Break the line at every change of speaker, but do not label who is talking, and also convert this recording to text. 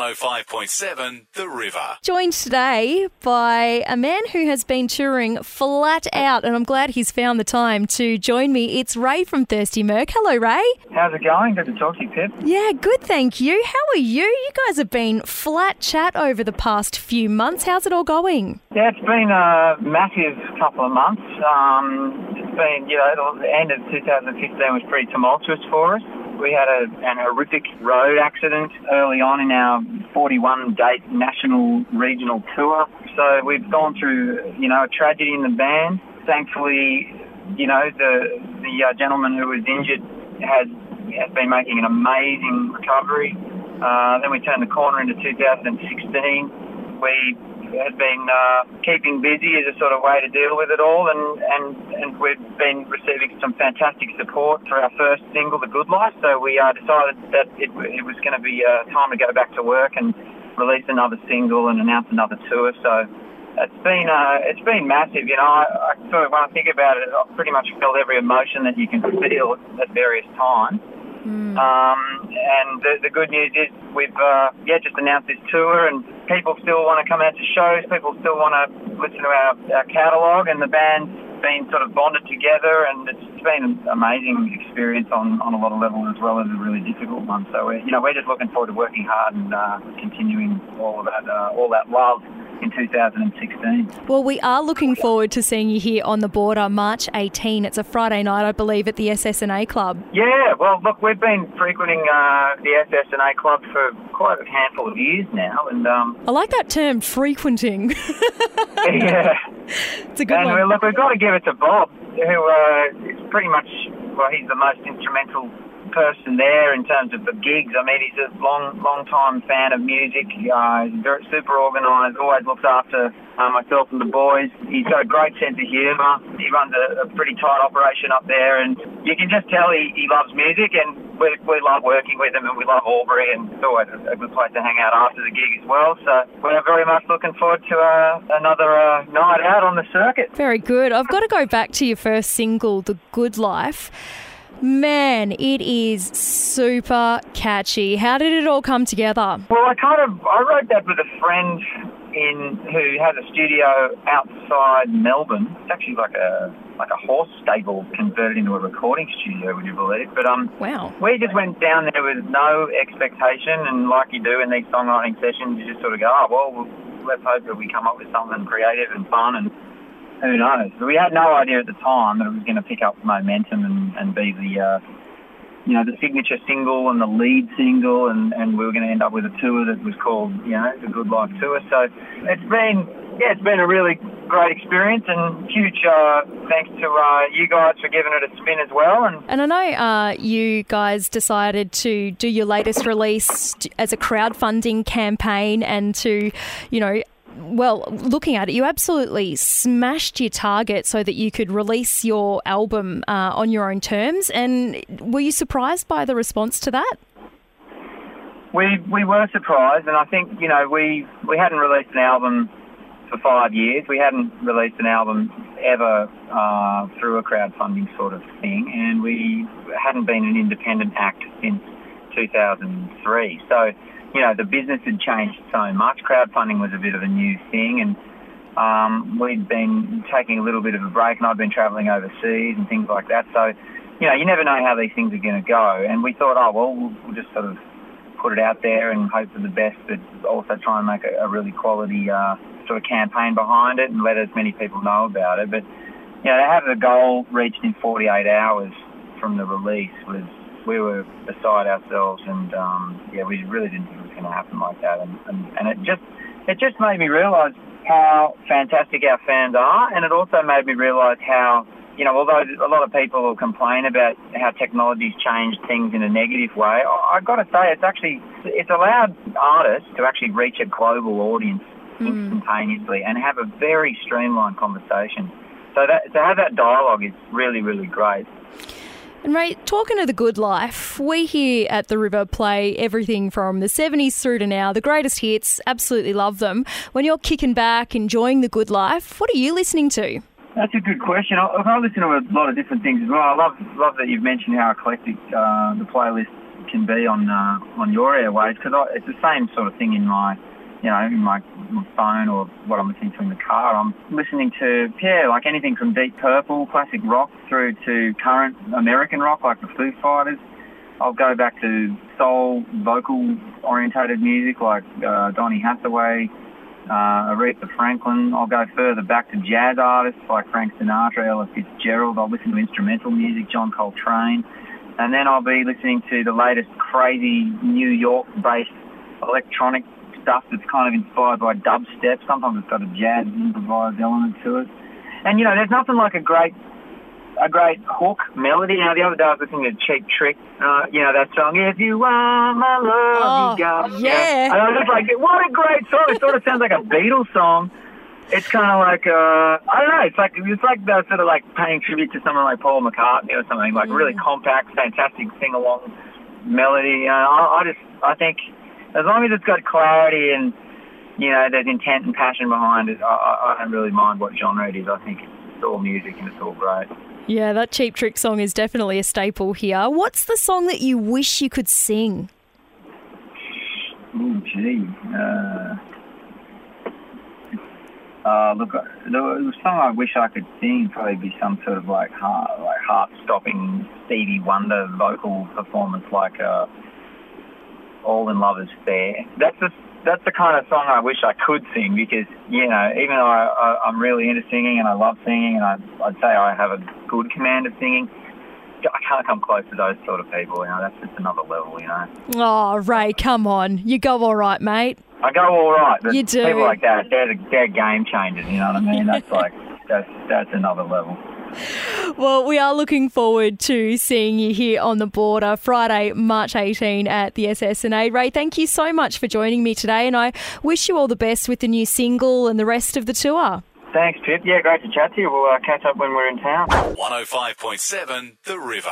105.7 The River.
Joined today by a man who has been touring flat out, and I'm glad he's found the time to join me. It's Rai from Thirsty Merc. Hello, Rai.
How's it going? Good to talk to you, Pip.
Yeah, good, thank you. How are you? You guys have been flat chat over the past few months. How's it all going?
Yeah, it's been a massive couple of months. Um, it's been, you know, the end of 2015 was pretty tumultuous for us. We had a, an horrific road accident early on in our 41 date national regional tour. So we've gone through, you know, a tragedy in the band. Thankfully, you know, the the uh, gentleman who was injured has has been making an amazing recovery. Uh, then we turned the corner into 2016. We had been uh, keeping busy as a sort of way to deal with it all, and, and, and we've been receiving some fantastic support for our first single, The Good Life. So we uh, decided that it, it was going to be uh, time to go back to work and release another single and announce another tour. So it's been uh, it's been massive. You know, I, I sort of when I think about it, I've pretty much felt every emotion that you can feel at various times.
Mm.
Um, and the, the good news is we've uh, yeah just announced this tour, and people still want to come out to shows. People still want to listen to our, our catalogue, and the band's been sort of bonded together, and it's been an amazing experience on, on a lot of levels as well as a really difficult one. So we're, you know we're just looking forward to working hard and uh, continuing all that uh, all that love in 2016.
Well, we are looking forward to seeing you here on the border March 18. It's a Friday night, I believe, at the SS&A Club.
Yeah, well, look, we've been frequenting uh, the SS&A Club for quite a handful of years now, and um,
I like that term, frequenting.
yeah,
it's a good
and
one.
look, we've got to give it to Bob, who uh, is pretty much well, he's the most instrumental person there in terms of the gigs. I mean, he's a long, long time fan of music. Uh, he's very super organised. Always looks after uh, myself and the boys. He's got a great sense of humour. He runs a, a pretty tight operation up there, and you can just tell he, he loves music. And we, we love working with him, and we love Albury, and it's always a, good place to hang out after the gig as well. So we're very much looking forward to uh, another uh, night out on the circuit.
Very good. I've got to go back to your first single, The Good Life. Man, it is super catchy. How did it all come together?
Well, I kind of I wrote that with a friend in who has a studio outside Melbourne. It's actually like a like a horse stable converted into a recording studio. Would you believe? But um,
Wow.
we just went down there with no expectation, and like you do in these songwriting sessions, you just sort of go, oh well, let's hope that we come up with something creative and fun and. Who knows? But we had no idea at the time that it was going to pick up momentum and, and be the, uh, you know, the signature single and the lead single, and, and we were going to end up with a tour that was called, you know, the Good Life Tour. So it's been, yeah, it's been a really great experience, and huge uh, thanks to uh, you guys for giving it a spin as well. And
And I know uh, you guys decided to do your latest release as a crowdfunding campaign and to, you know, well, looking at it, you absolutely smashed your target so that you could release your album uh, on your own terms. And were you surprised by the response to that?
we we were surprised, and I think you know we we hadn't released an album for five years. We hadn't released an album ever uh, through a crowdfunding sort of thing, and we hadn't been an independent act since 2003. So, you know, the business had changed so much. Crowdfunding was a bit of a new thing, and um, we'd been taking a little bit of a break, and I'd been travelling overseas and things like that. So, you know, you never know how these things are going to go. And we thought, oh well, we'll, just sort of put it out there and hope for the best, but also try and make a, a really quality uh, sort of campaign behind it and let as many people know about it. But you know, to have the goal reached in 48 hours from the release was we were beside ourselves, and um, yeah, we really didn't think it was going to happen like that, and, and, and it just it just made me realise how fantastic our fans are, and it also made me realise how you know, although a lot of people will complain about how technology's changed things in a negative way, I- I've got to say it's actually it's allowed artists to actually reach a global audience instantaneously and have a very streamlined conversation. So that to have that dialogue is really really great.
And Rai, talking of the good life, we here at the River play everything from the 70s through to now, the greatest hits, absolutely love them. When you're kicking back, enjoying the good life, what are you listening to?
That's a good question. I, I listen to a lot of different things as well. I love love that you've mentioned how eclectic uh, the playlist can be on uh, on your airways because it's the same sort of thing in my you know, in my, phone or what I'm listening to in the car. I'm listening to, yeah, like anything from Deep Purple, classic rock, through to current American rock like the Foo Fighters. I'll go back to soul, vocal orientated music like uh, Donny Hathaway, uh, Aretha Franklin. I'll go further back to jazz artists like Frank Sinatra, Ella Fitzgerald. I'll listen to instrumental music, John Coltrane. And then I'll be listening to the latest crazy New York-based electronic stuff that's kind of inspired by dubstep. Sometimes it's got a jazz improvised element to it. And you know, there's nothing like a great a great hook melody. You know, the other day I was listening to Cheap Trick. Uh, you know that song, "If You Want My Love,
oh,
You Got."
Yeah.
And I was just like, what a great song! It sort of sounds like a Beatles song. It's kind of like uh, I don't know. It's like it's like the sort of like paying tribute to someone like Paul McCartney or something. Like really
Mm.
compact, fantastic sing along melody. Uh, I, I just I think as long as it's got clarity and you know there's intent and passion behind it, I, I, don't really mind what genre it is. I think it's all music and it's all great.
Yeah, that Cheap Trick song is definitely a staple here. What's the song that you wish you could sing?
Oh, gee. Uh, uh, look, uh, the, song I wish I could sing probably be some sort of like heart, like heart-stopping Stevie Wonder vocal performance, like uh, "All in Love Is Fair." That's the that's the kind of song I wish I could sing because you know, even though I, I, I'm really into singing and I love singing and I, I'd say I have a good command of singing. I can't come close to those sort of people. You know, that's just another level. You know.
Oh, Rai, come on. You go all right, mate.
I go all right, but
You do.
people like that, they're, they're game changers. You know what I mean? That's like that's that's another level.
Well, we are looking forward to seeing you here on the border Friday, March 18 at the SS&A. Rai, thank you so much for joining me today, and I wish you all the best with the new single and the rest of the tour.
Thanks, Pip. Yeah, great to chat to you. We'll uh, catch up when we're in town.
105.7 The River.